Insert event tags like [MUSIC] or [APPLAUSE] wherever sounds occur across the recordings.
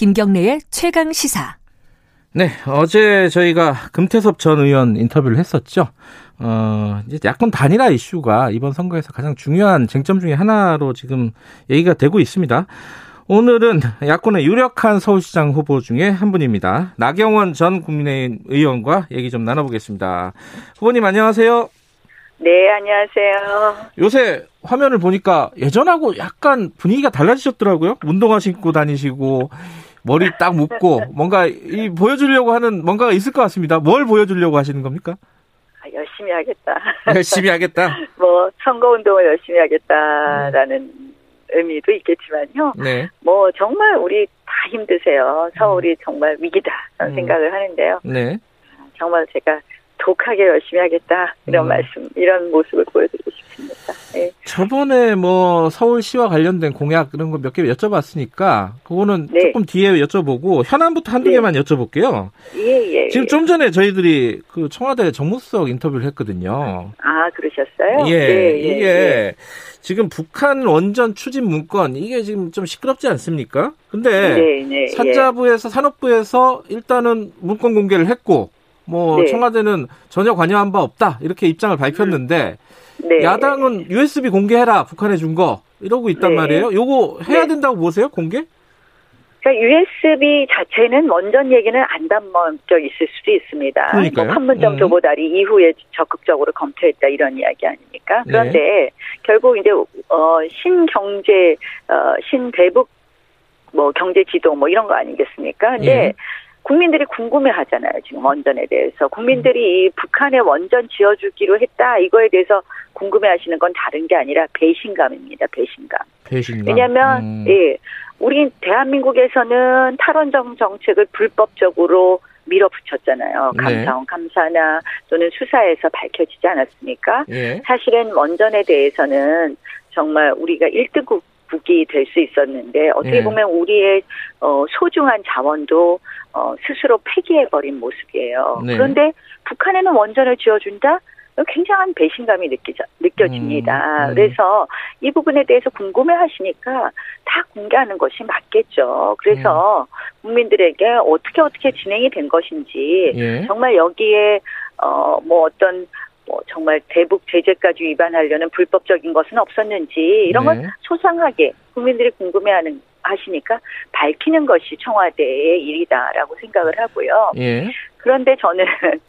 김경래의 최강 시사. 네, 어제 저희가 금태섭 전 의원 인터뷰를 했었죠. 어, 이제 야권 단일화 이슈가 이번 선거에서 가장 중요한 쟁점 중의 하나로 지금 얘기가 되고 있습니다. 오늘은 야권의 유력한 서울시장 후보 중에 한 분입니다. 나경원 전 국민의힘 의원과 얘기 좀 나눠보겠습니다. 후보님 안녕하세요. 네, 안녕하세요. 요새 화면을 보니까 예전하고 약간 분위기가 달라지셨더라고요. 운동화 신고 다니시고 머리 딱 묶고 [LAUGHS] 뭔가 이 보여주려고 하는 뭔가가 있을 것 같습니다. 뭘 보여주려고 하시는 겁니까? 아, 열심히 하겠다. [LAUGHS] 열심히 하겠다. [LAUGHS] 뭐 선거 운동을 열심히 하겠다라는 음. 의미도 있겠지만요. 네. 뭐 정말 우리 다 힘드세요. 서울이 음. 정말 위기다 음. 생각을 하는데요. 네. 정말 제가 독하게 열심히 하겠다 이런 음. 말씀 이런 모습을 보여드리고 싶습니다. 네. 저번에 뭐 서울시와 관련된 공약 이런 거 몇 개 여쭤봤으니까 그거는 네. 조금 뒤에 여쭤보고 현안부터 한두 네. 개만 여쭤볼게요. 예, 예. 지금 예. 좀 전에 저희들이 그 청와대 정무수석 인터뷰를 했거든요. 아 그러셨어요? 예, 네, 이게 예. 지금 북한 원전 추진 문건 이게 지금 좀 시끄럽지 않습니까? 근데 네, 네, 예. 산자부에서 산업부에서 일단은 문건 공개를 했고 뭐 네. 청와대는 전혀 관여한 바 없다 이렇게 입장을 밝혔는데 음. 네. 야당은 USB 공개해라 북한에 준 거 이러고 있단 네. 말이에요. 요거 해야 네. 된다고 보세요 공개? 그러니까 USB 자체는 원전 얘기는 안 담겨 있을 수도 있습니다. 그러니까요. 뭐 판문점 음. 도보다리 이후에 적극적으로 검토했다 이런 이야기 아닙니까? 네. 그런데 네. 결국 이제 어 신경제 어 신대북 뭐 경제 지도 뭐 이런 거 아니겠습니까? 근데 네. 국민들이 궁금해 하잖아요. 지금 원전에 대해서. 국민들이 이 북한에 원전 지어주기로 했다. 이거에 대해서 궁금해 하시는 건 다른 게 아니라 배신감입니다. 배신감. 배신감. 왜냐하면, 음. 예. 우리 대한민국에서는 탈원전 정책을 불법적으로 밀어붙였잖아요. 네. 감사원 네. 감사나 또는 수사에서 밝혀지지 않았습니까? 예. 사실은 원전에 대해서는 정말 우리가 1등국 국이 될 수 있었는데 어떻게 예. 보면 우리의 어, 소중한 자원도 어, 스스로 폐기해버린 모습이에요. 네. 그런데 북한에는 원전을 지어준다? 굉장한 배신감이 느끼자, 느껴집니다. 음, 음. 그래서 이 부분에 대해서 궁금해 하시니까 다 공개하는 것이 맞겠죠. 그래서 음. 국민들에게 어떻게 어떻게 진행이 된 것인지 예. 정말 여기에 어, 뭐 어떤 뭐 정말 대북 제재까지 위반하려는 불법적인 것은 없었는지 이런 네. 건 소상하게 국민들이 궁금해하는 하시니까 밝히는 것이 청와대의 일이다라고 생각을 하고요. 예. 그런데 저는 [LAUGHS]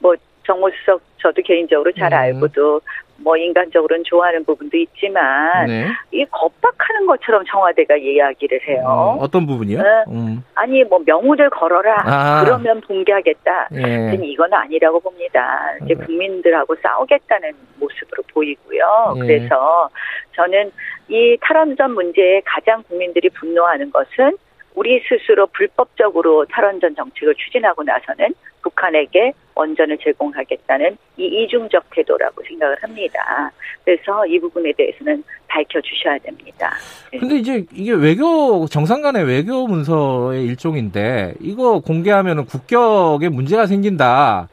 뭐 정무수석 저도 개인적으로 잘 음. 알고도 뭐 인간적으로는 좋아하는 부분도 있지만 네. 이 겁박하는 것처럼 청와대가 이야기를 해요. 음, 어떤 부분이요? 음. 아니 뭐 명우를 걸어라 아. 그러면 공개하겠다. 예. 이건 아니라고 봅니다. 이제 음. 국민들하고 싸우겠다는 모습으로 보이고요. 예. 그래서 저는 이 탈원전 문제에 가장 국민들이 분노하는 것은 우리 스스로 불법적으로 탈원전 정책을 추진하고 나서는 북한에게 원전을 제공하겠다는 이 이중적 태도라고 생각을 합니다. 그래서 이 부분에 대해서는 밝혀주셔야 됩니다. 네. 근데 이제 이게 외교 정상 간의 외교 문서의 일종인데 이거 공개하면 국격에 문제가 생긴다.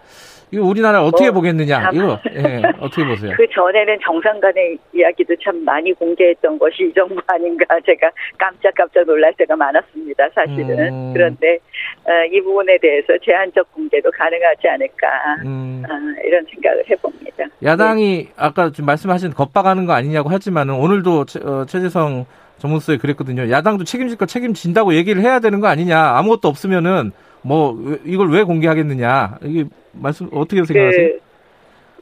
이거 우리나라 어떻게 뭐, 보겠느냐? 이거 예, 어떻게 보세요? 그 전에는 정상 간의 이야기도 참 많이 공개했던 것이 이 정부 아닌가 제가 깜짝깜짝 놀랄 때가 많았습니다. 사실은 음. 그런데 어, 이 부분에 대해서 제한적 공개도 가능하지 않을까 음. 어, 이런 생각을 해봅니다. 야당이 네. 아까 좀 말씀하신 겁박하는 거 아니냐고 하지만은 오늘도 최, 어, 최재성 정무수석이 그랬거든요. 야당도 책임질 거 책임진다고 얘기를 해야 되는 거 아니냐? 아무것도 없으면은 뭐 이걸 왜 공개하겠느냐? 이게 말씀 어떻게 생각하세요? 그,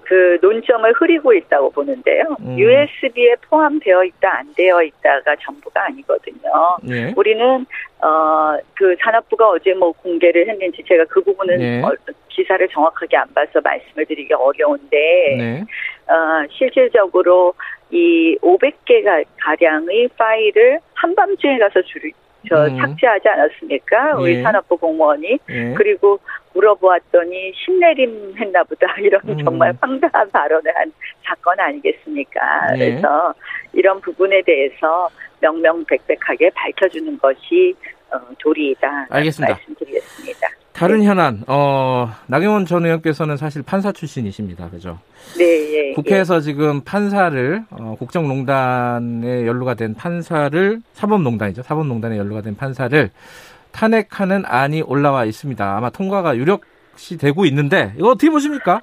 그 논점을 흐리고 있다고 보는데요. 음. USB에 포함되어 있다 안 되어 있다가 전부가 아니거든요. 예. 우리는 어 그 산업부가 어제 뭐 공개를 했는지 제가 그 부분은 예. 어, 기사를 정확하게 안 봐서 말씀을 드리기 어려운데 네. 어 실질적으로 이 500개 가량의 파일을 한밤중에 가서 줄이 저 음. 삭제하지 않았습니까? 우리 예. 산업부 공무원이 예. 그리고 물어보았더니 신내림 했나 보다 [LAUGHS] 이런 음. 정말 황당한 발언을 한 사건 아니겠습니까? 예. 그래서 이런 부분에 대해서 명명백백하게 밝혀주는 것이 어, 도리이다. 알겠습니다. 말씀드리겠습니다. 다른 네. 현안, 어, 나경원 전 의원께서는 사실 판사 출신이십니다. 그죠? 네, 예. 국회에서 예. 지금 판사를, 어, 국정농단에 연루가 된 판사를, 사법농단이죠. 사법농단에 연루가 된 판사를 탄핵하는 안이 올라와 있습니다. 아마 통과가 유력시 되고 있는데 이거 어떻게 보십니까?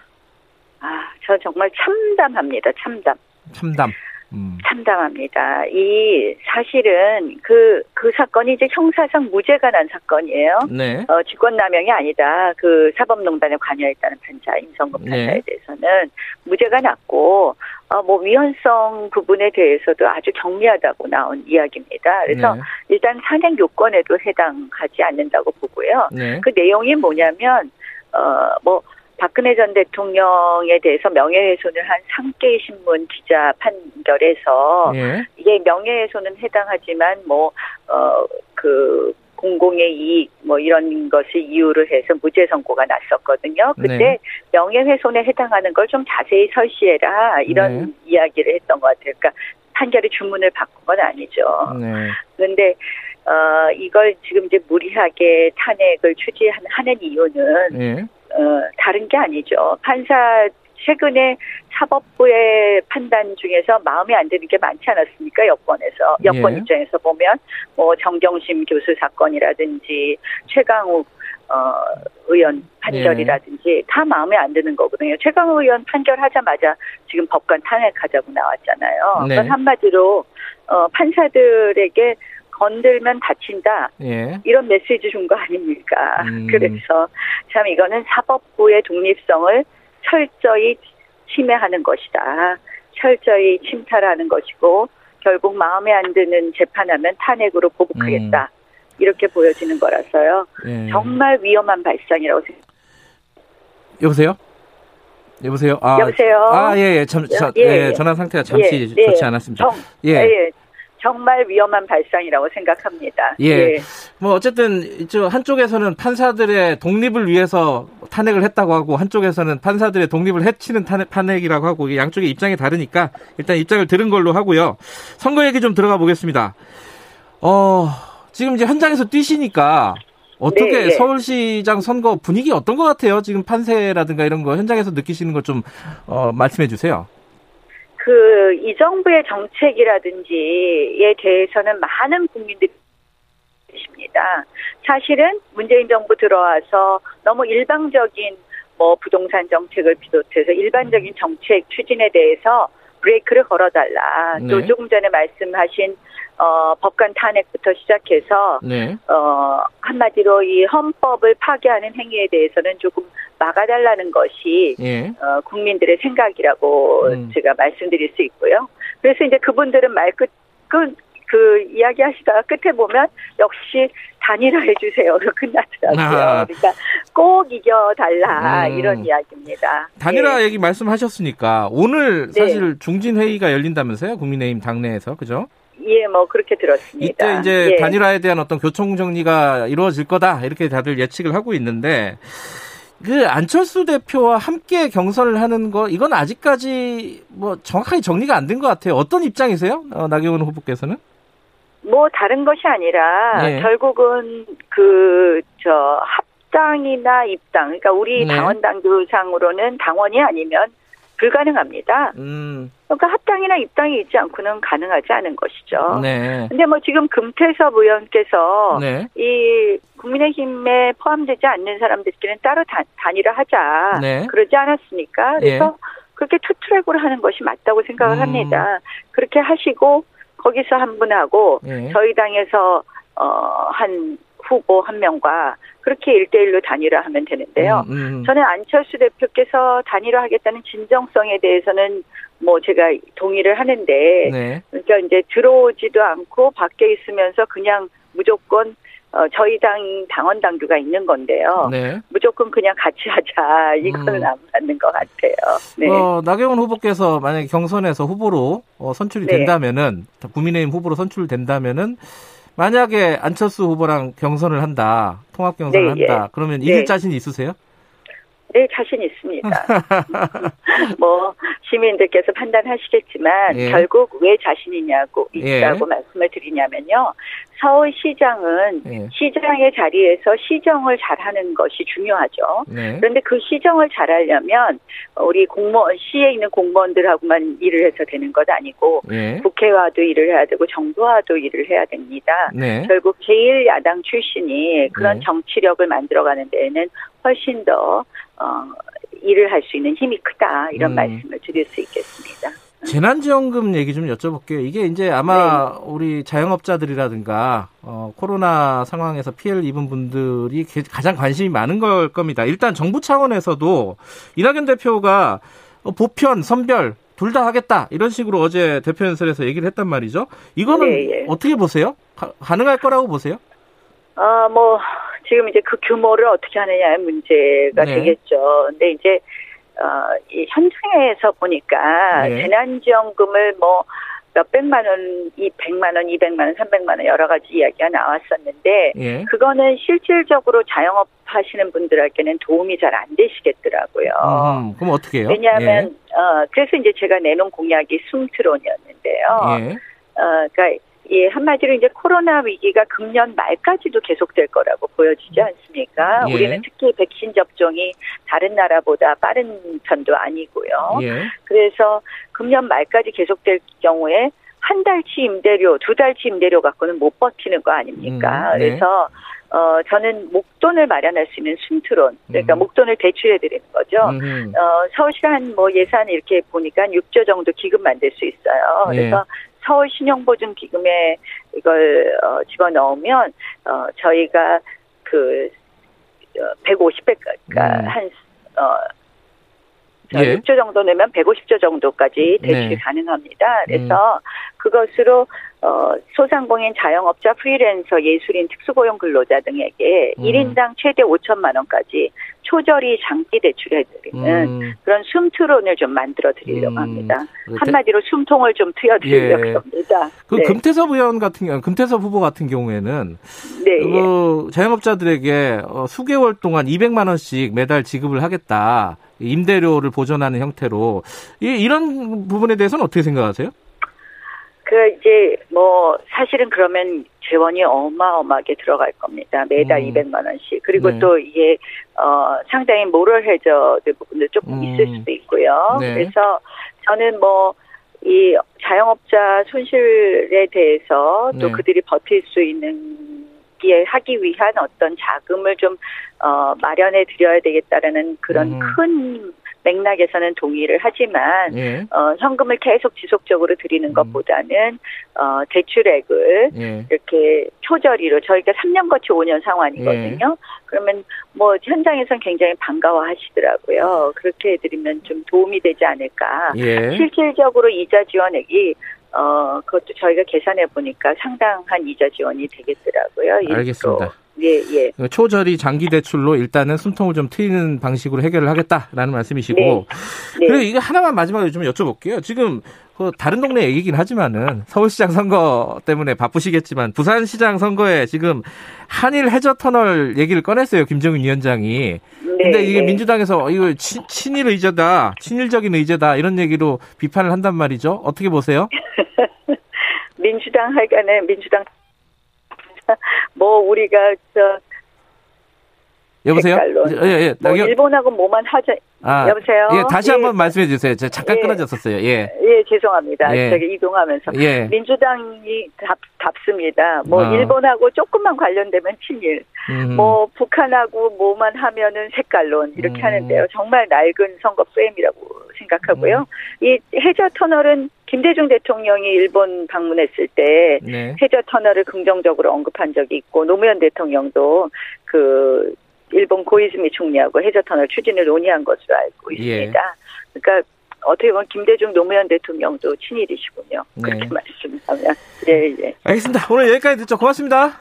아, 저 정말 참담합니다. 참담. 참담. 음. 참담합니다. 이 사실은 그, 그 사건이 이제 형사상 무죄가 난 사건이에요. 네. 어, 직권남용이 아니다. 그 사법농단에 관여했다는 판사, 임성근 네. 판사에 네. 대해서는 무죄가 났고, 어, 뭐 위헌성 부분에 대해서도 아주 정리하다고 나온 이야기입니다. 그래서 네. 일단 산행 요건에도 해당하지 않는다고 보고요. 네. 그 내용이 뭐냐면, 어, 뭐, 박근혜 전 대통령에 대해서 명예훼손을 한 상계 신문 기자 판결에서 예. 이게 명예훼손은 해당하지만 뭐어그 공공의 이익 뭐 이런 것을 이유로 해서 무죄 선고가 났었거든요. 그때 네. 명예훼손에 해당하는 걸 좀 자세히 설시해라 이런 네. 이야기를 했던 것 같아요. 그러니까 판결의 주문을 바꾼 건 아니죠. 네. 그런데 어 이걸 지금 이제 무리하게 탄핵을 추진하는 이유는 네. 어, 다른 게 아니죠. 판사 최근에 사법부의 판단 중에서 마음에 안 드는 게 많지 않았습니까? 여권에서 여권 예. 입장에서 보면 뭐 정경심 교수 사건이라든지 최강욱 어, 의원 판결이라든지 예. 다 마음에 안 드는 거거든요. 최강욱 의원 판결하자마자 지금 법관 탄핵하자고 나왔잖아요. 네. 그건 한마디로 어, 판사들에게 건들면 다친다. 예. 이런 메시지 준 거 아닙니까? 음. [LAUGHS] 그래서 참 이거는 사법부의 독립성을 철저히 침해하는 것이다. 철저히 침탈하는 것이고 결국 마음에 안 드는 재판하면 탄핵으로 보복하겠다. 음. 이렇게 보여지는 거라서요. 예. 정말 위험한 발상이라고 생각합니다. 여보세요? 여보세요? 아, 여보세요? 아, 예, 예. 참, 저, 예, 예, 전화 상태가 잠시 예, 좋지 않았습니다. 정, 예. 예. 정말 위험한 발상이라고 생각합니다. 예. 예. 뭐 어쨌든 저 한쪽에서는 판사들의 독립을 위해서 탄핵을 했다고 하고 한쪽에서는 판사들의 독립을 해치는 탄핵, 탄핵이라고 하고 양쪽의 입장이 다르니까 일단 입장을 들은 걸로 하고요. 선거 얘기 좀 들어가 보겠습니다. 어, 지금 이제 현장에서 뛰시니까 어떻게 네, 네. 서울시장 선거 분위기 어떤 것 같아요? 지금 판세라든가 이런 거 현장에서 느끼시는 것 좀 어, 말씀해 주세요. 그, 이 정부의 정책이라든지에 대해서는 많은 국민들이 있습니다. 사실은 문재인 정부 들어와서 너무 일방적인 뭐 부동산 정책을 비롯해서 일반적인 정책 추진에 대해서 브레이크를 걸어달라. 네. 또 조금 전에 말씀하신 어, 법관 탄핵부터 시작해서 네. 어, 한마디로 이 헌법을 파괴하는 행위에 대해서는 조금 막아달라는 것이 예. 어, 국민들의 생각이라고 음. 제가 말씀드릴 수 있고요. 그래서 이제 그분들은 말끝 그, 그 이야기 하시다가 끝에 보면 역시 단일화해 주세요 로 끝났더라고요. 아. 그러니까 꼭 이겨달라 음. 이런 이야기입니다. 단일화 네. 얘기 말씀하셨으니까 오늘 네. 사실 네. 중진 회의가 열린다면서요? 국민의힘 당내에서 그죠? 예, 뭐 그렇게 들었습니다. 이때 이제 예. 단일화에 대한 어떤 교통 정리가 이루어질 거다 이렇게 다들 예측을 하고 있는데 그 안철수 대표와 함께 경선을 하는 거 이건 아직까지 뭐 정확하게 정리가 안 된 것 같아요. 어떤 입장이세요, 어, 나경원 후보께서는? 뭐 다른 것이 아니라 예. 결국은 그 저 합당이나 입당, 그러니까 우리 네. 당원 당규상으로는 당원이 아니면 불가능합니다. 음. 그러니까 합당이나 입당이 있지 않고는 가능하지 않은 것이죠. 네. 근데 뭐 지금 금태섭 의원께서 네. 이 국민의힘에 포함되지 않는 사람들끼리는 따로 단, 단일화 하자. 네. 그러지 않았습니까? 그래서 예. 그렇게 투트랙으로 하는 것이 맞다고 생각을 음. 합니다. 그렇게 하시고 거기서 한 분하고 예. 저희 당에서 어 한 후보 한 명과 그렇게 일대일로 단일화하면 되는데요. 음, 음. 저는 안철수 대표께서 단일화하겠다는 진정성에 대해서는 뭐 제가 동의를 하는데 네. 그러니까 이제 들어오지도 않고 밖에 있으면서 그냥 무조건 어, 저희 당 당원 당규가 있는 건데요. 네. 무조건 그냥 같이 하자. [LAUGHS] 이거는 음. 안 맞는 것 같아요. 네. 어, 나경원 후보께서 만약에 경선에서 후보로 어, 선출이 네. 된다면은 국민의힘 후보로 선출된다면은 만약에 안철수 후보랑 경선을 한다, 통합 경선을 네, 한다, 예. 그러면 이길 네. 자신 있으세요? 네, 자신 있습니다. [LAUGHS] 뭐 시민들께서 판단하시겠지만 예. 결국 왜 자신이냐고 예. 있다고 예. 말씀을 드리냐면요. 서울시장은 네. 시장의 자리에서 시정을 잘하는 것이 중요하죠. 네. 그런데 그 시정을 잘하려면 우리 공무원 시에 있는 공무원들하고만 일을 해서 되는 것 아니고 네. 국회와도 일을 해야 되고 정부와도 일을 해야 됩니다. 네. 결국 제일 야당 출신이 그런 네. 정치력을 만들어가는 데에는 훨씬 더 어, 일을 할 수 있는 힘이 크다 이런 음. 말씀을 드릴 수 있겠습니다. 재난지원금 얘기 좀 여쭤볼게요. 이게 이제 아마 네. 우리 자영업자들이라든가 어, 코로나 상황에서 피해를 입은 분들이 가장 관심이 많은 걸 겁니다. 일단 정부 차원에서도 이낙연 대표가 어, 보편, 선별 둘 다 하겠다 이런 식으로 어제 대표 연설에서 얘기를 했단 말이죠. 이거는 네, 네. 어떻게 보세요? 가, 능할 거라고 보세요? 아, 뭐 지금 이제 그 규모를 어떻게 하느냐의 문제가 네. 되겠죠. 근데 이제 어, 이 현장에서 보니까 네. 재난지원금을 뭐 몇백만 원, 이 백만 원, 이백만 원, 삼백만 원 여러 가지 이야기가 나왔었는데 예. 그거는 실질적으로 자영업 하시는 분들에게는 도움이 잘 안 되시겠더라고요. 음, 그럼 어떻게 해요? 왜냐하면 예. 어 그래서 이제 제가 내놓은 공약이 숨트론이었는데요. 예. 어 그러니까 예, 한마디로 이제 코로나 위기가 금년 말까지도 계속될 거라고 보여지지 음. 않습니까? 예. 우리는 특히 백신 접종이 다른 나라보다 빠른 편도 아니고요. 예. 그래서 금년 말까지 계속될 경우에 한 달치 임대료, 두 달치 임대료 갖고는 못 버티는 거 아닙니까? 음, 네. 그래서 어, 저는 목돈을 마련할 수 있는 순트론, 그러니까 음. 목돈을 대출해 드리는 거죠. 음. 어, 서울시간 뭐 예산 이렇게 보니까 6조 정도 기금 만들 수 있어요. 예. 그래서 서울 신용보증기금에 이걸 어, 집어넣으면 어, 저희가 그 150배, 어, 그러니까 음. 한 어, 예. 6조 정도 내면 150조 정도까지 대출이 네. 가능합니다. 그래서 음. 그것으로 어, 소상공인 자영업자 프리랜서 예술인 특수고용 근로자 등에게 음. 1인당 최대 5천만 원까지 초저리 장기 대출해드리는 음. 그런 숨트론을 좀 만들어 드리려고 음. 합니다. 한마디로 숨통을 좀 트여 드리려고 예. 합니다. 그 네. 금태섭 의원 같은 경우, 금태섭 후보 같은 경우에는 네, 그 예. 자영업자들에게 어, 수개월 동안 200만 원씩 매달 지급을 하겠다. 임대료를 보전하는 형태로 이런 부분에 대해서는 어떻게 생각하세요? 그 이제 뭐 사실은 그러면 재원이 어마어마하게 들어갈 겁니다. 매달 음. 200만 원씩. 그리고 네. 또 이게 어 상당히 모럴 해저드 부분도 조금 음. 있을 수도 있고요. 네. 그래서 저는 뭐 이 자영업자 손실에 대해서 또 네. 그들이 버틸 수 있는 게 하기 위한 어떤 자금을 좀 어, 마련해 드려야 되겠다라는 그런 음. 큰 맥락에서는 동의를 하지만 예. 어, 현금을 계속 지속적으로 드리는 음. 것보다는 어, 대출액을 예. 이렇게 초저리로 저희가 3년 거치 5년 상환이거든요. 예. 그러면 뭐 현장에선 굉장히 반가워하시더라고요. 그렇게 해드리면 좀 도움이 되지 않을까. 예. 실질적으로 이자 지원액이 어, 그것도 저희가 계산해 보니까 상당한 이자 지원이 되겠더라고요. 알겠습니다. 예, 예. 그 초저리 장기 대출로 일단은 숨통을 좀 트이는 방식으로 해결을 하겠다라는 말씀이시고. 네. 네. 그리고 이거 하나만 마지막으로 좀 여쭤볼게요. 지금 그 다른 동네 얘기긴 하지만은 서울시장 선거 때문에 바쁘시겠지만 부산시장 선거에 지금 한일 해저 터널 얘기를 꺼냈어요. 김정은 위원장이. 네, 근데 이게 네. 민주당에서 이거 친, 친일 의제다, 친일적인 의제다 이런 얘기로 비판을 한단 말이죠. 어떻게 보세요? [LAUGHS] 민주당 하여간에 민주당 [LAUGHS] 뭐 우리가 저 여보세요? 예, 예. 뭐 일본하고 뭐만 하자. 아, 여보세요? 예, 다시 한번 예. 말씀해 주세요. 제가 잠깐 예. 끊어졌었어요. 예. 예, 죄송합니다. 예. 저기 이동하면서. 예. 민주당이 답, 답습니다. 뭐, 어. 일본하고 조금만 관련되면 친일. 음. 뭐, 북한하고 뭐만 하면은 색깔론. 이렇게 음. 하는데요. 정말 낡은 선거 프레임이라고 생각하고요. 음. 이 해저 터널은 김대중 대통령이 일본 방문했을 때 네. 해저 터널을 긍정적으로 언급한 적이 있고 노무현 대통령도 그 일본 고이즈미 총리하고 해저 터널 추진을 논의한 것으로 알고 예. 있습니다. 예. 그러니까 어떻게 보면 김대중 노무현 대통령도 친일이시군요. 그렇게 네. [LAUGHS] 말씀하면. 예, 예. 알겠습니다. 오늘 여기까지 듣죠. 고맙습니다.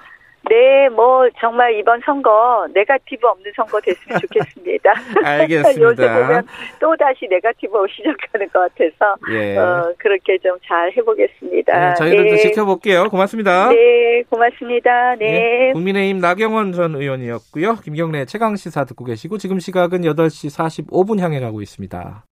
네, 뭐 정말 이번 선거 네가티브 없는 선거 됐으면 좋겠습니다. [LAUGHS] 알겠습니다. 요새 보면 또 다시 네가티브 시작하는 것 같아서 예. 어, 그렇게 좀 잘 해보겠습니다. 네, 저희도 네. 지켜볼게요. 고맙습니다. 네, 고맙습니다. 네. 네. 국민의힘 나경원 전 의원이었고요. 김경래 최강 시사 듣고 계시고 지금 시각은 8시 45분 향해 가고 있습니다.